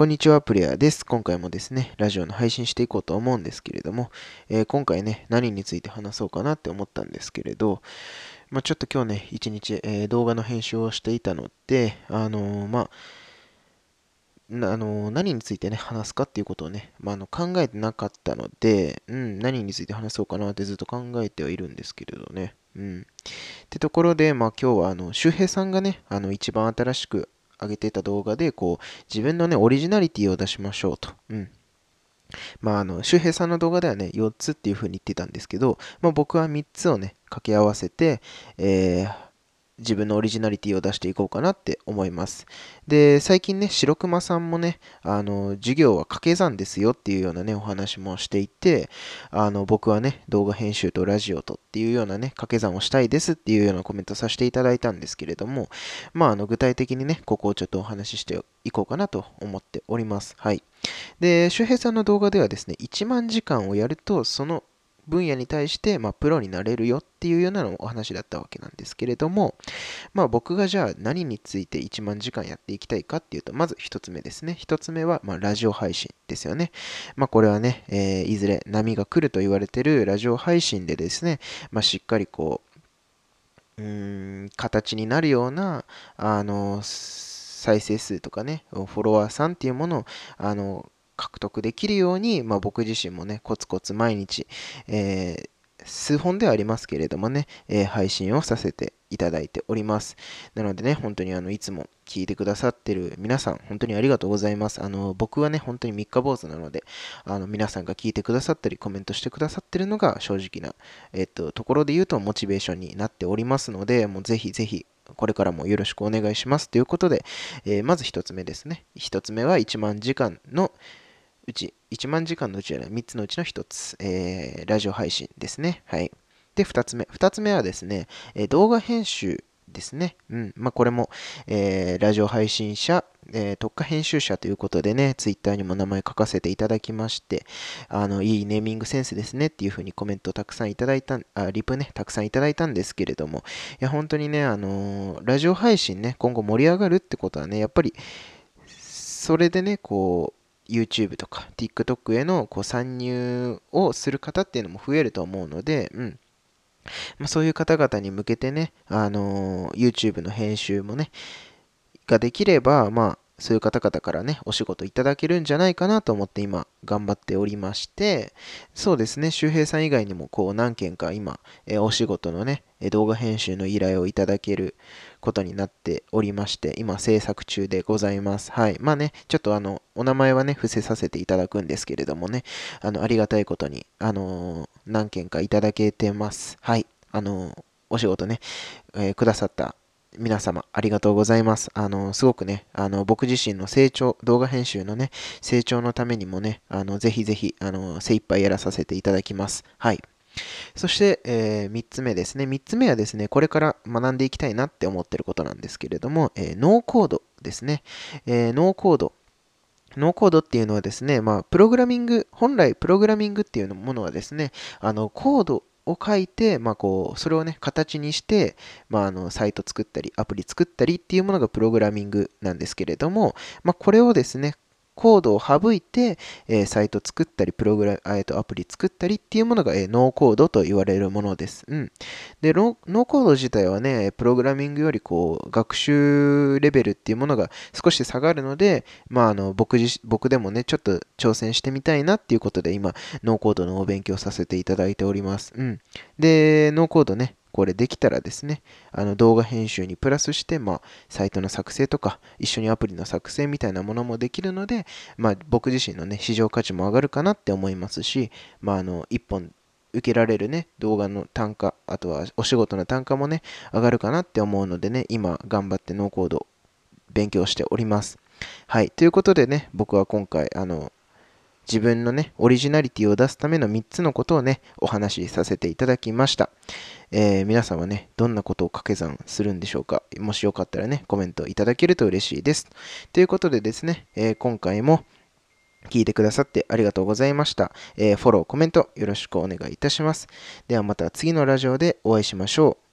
こんにちは、プレイヤーです。今回もですね、ラジオの配信していこうと思うんですけれども、えー、今回ね、何について話そうかなって思ったんですけれど、まあ、ちょっと今日ね、一日、えー、動画の編集をしていたので、あのー、まあ、あの何についてね、話すかっていうことをね、まあ、の考えてなかったので、うん、何について話そうかなってずっと考えてはいるんですけれどね。うん。ってところで、まあ今日はあの周平さんがね、あの一番新しく上げてた動画で、こう、自分のね、オリジナリティを出しましょうと。うん。まあ、あの、周平さんの動画ではね、4つっていう風に言ってたんですけど、まあ、僕は3つをね、掛け合わせて、えー、自分のオリジナリティを出していこうかなって思います。で、最近ね、白熊さんもね、あの、授業は掛け算ですよっていうようなね、お話もしていて、あの、僕はね、動画編集とラジオとっていうようなね、掛け算をしたいですっていうようなコメントさせていただいたんですけれども、まあ、あの、具体的にね、ここをちょっとお話ししていこうかなと思っております。はい。で、周平さんの動画ではですね、1万時間をやると、その分野に対して、まあ、プロになれるよっていうようなのお話だったわけなんですけれども、まあ、僕がじゃあ何について1万時間やっていきたいかっていうと、まず1つ目ですね。1つ目は、まあ、ラジオ配信ですよね。まあ、これはね、えー、いずれ波が来ると言われてるラジオ配信でですね、まあ、しっかりこう、うーん、形になるような、あの、再生数とかね、フォロワーさんっていうものを、あの、獲得できるように、まあ、僕自身もね、コツコツ毎日、えー、数本ではありますけれどもね、えー、配信をさせていただいております。なのでね、本当にあのいつも聞いてくださってる皆さん、本当にありがとうございます。あの僕はね、本当に三日坊主なので、あの皆さんが聞いてくださったり、コメントしてくださってるのが正直な、えっと、ところで言うとモチベーションになっておりますので、もうぜひぜひこれからもよろしくお願いしますということで、えー、まず1つ目ですね。1つ目は1万時間のうち、1万時間のうちじゃない、3つのうちの1つ、えー、ラジオ配信ですね。はい。で、2つ目。2つ目はですね、えー、動画編集ですね。うん。まあ、これも、えー、ラジオ配信者、えー、特化編集者ということでね、ツイッターにも名前書かせていただきまして、あの、いいネーミングセンスですねっていうふうにコメントをたくさんいただいた、あ、リプね、たくさんいただいたんですけれども、いや、本当にね、あのー、ラジオ配信ね、今後盛り上がるってことはね、やっぱり、それでね、こう、YouTube とか TikTok へのこう参入をする方っていうのも増えると思うので、うん。まあ、そういう方々に向けてね、あのー、YouTube の編集もね、ができれば、まあ、そういう方々からね、お仕事いただけるんじゃないかなと思って今、頑張っておりまして、そうですね、周平さん以外にも、こう、何件か今、えお仕事のね、動画編集の依頼をいただけることになっておりまして、今、制作中でございます。はい。まあね、ちょっとあの、お名前はね、伏せさせていただくんですけれどもね、あの、ありがたいことに、あのー、何件かいただけてます。はい。あのー、お仕事ね、えー、くださった皆様ありがとうございます。あの、すごくね、あの、僕自身の成長、動画編集のね、成長のためにもね、あの、ぜひぜひ、あの、精一杯やらさせていただきます。はい。そして、えー、3つ目ですね。3つ目はですね、これから学んでいきたいなって思ってることなんですけれども、えー、ノーコードですね。えー、ノーコード。ノーコードっていうのはですね、まあ、プログラミング、本来プログラミングっていうものはですね、あの、コードを書いて、まあ、こうそれをね形にして、まあ、あのサイト作ったりアプリ作ったりっていうものがプログラミングなんですけれども、まあ、これをですねコードを省いて、え、サイト作ったり、プログラム、えー、とアプリ作ったりっていうものが、え、ノーコードと言われるものです。うん。で、ノーコード自体はね、プログラミングよりこう、学習レベルっていうものが少し下がるので、まあ、あの、僕自、僕でもね、ちょっと挑戦してみたいなっていうことで、今、ノーコードのお勉強させていただいております。うん。で、ノーコードね、これできたらですね、あの動画編集にプラスして、まあ、サイトの作成とか、一緒にアプリの作成みたいなものもできるので、まあ、僕自身のね、市場価値も上がるかなって思いますし、まあ、あの、一本受けられるね、動画の単価、あとはお仕事の単価もね、上がるかなって思うのでね、今、頑張ってノーコード勉強しております。はい。ということでね、僕は今回、あの、自分のね、オリジナリティを出すための3つのことをね、お話しさせていただきました。えー、皆さんはね、どんなことを掛け算するんでしょうか？もしよかったらね、コメントいただけると嬉しいです。ということでですね、えー、今回も聞いてくださってありがとうございました。えー、フォロー、コメントよろしくお願いいたします。ではまた次のラジオでお会いしましょう。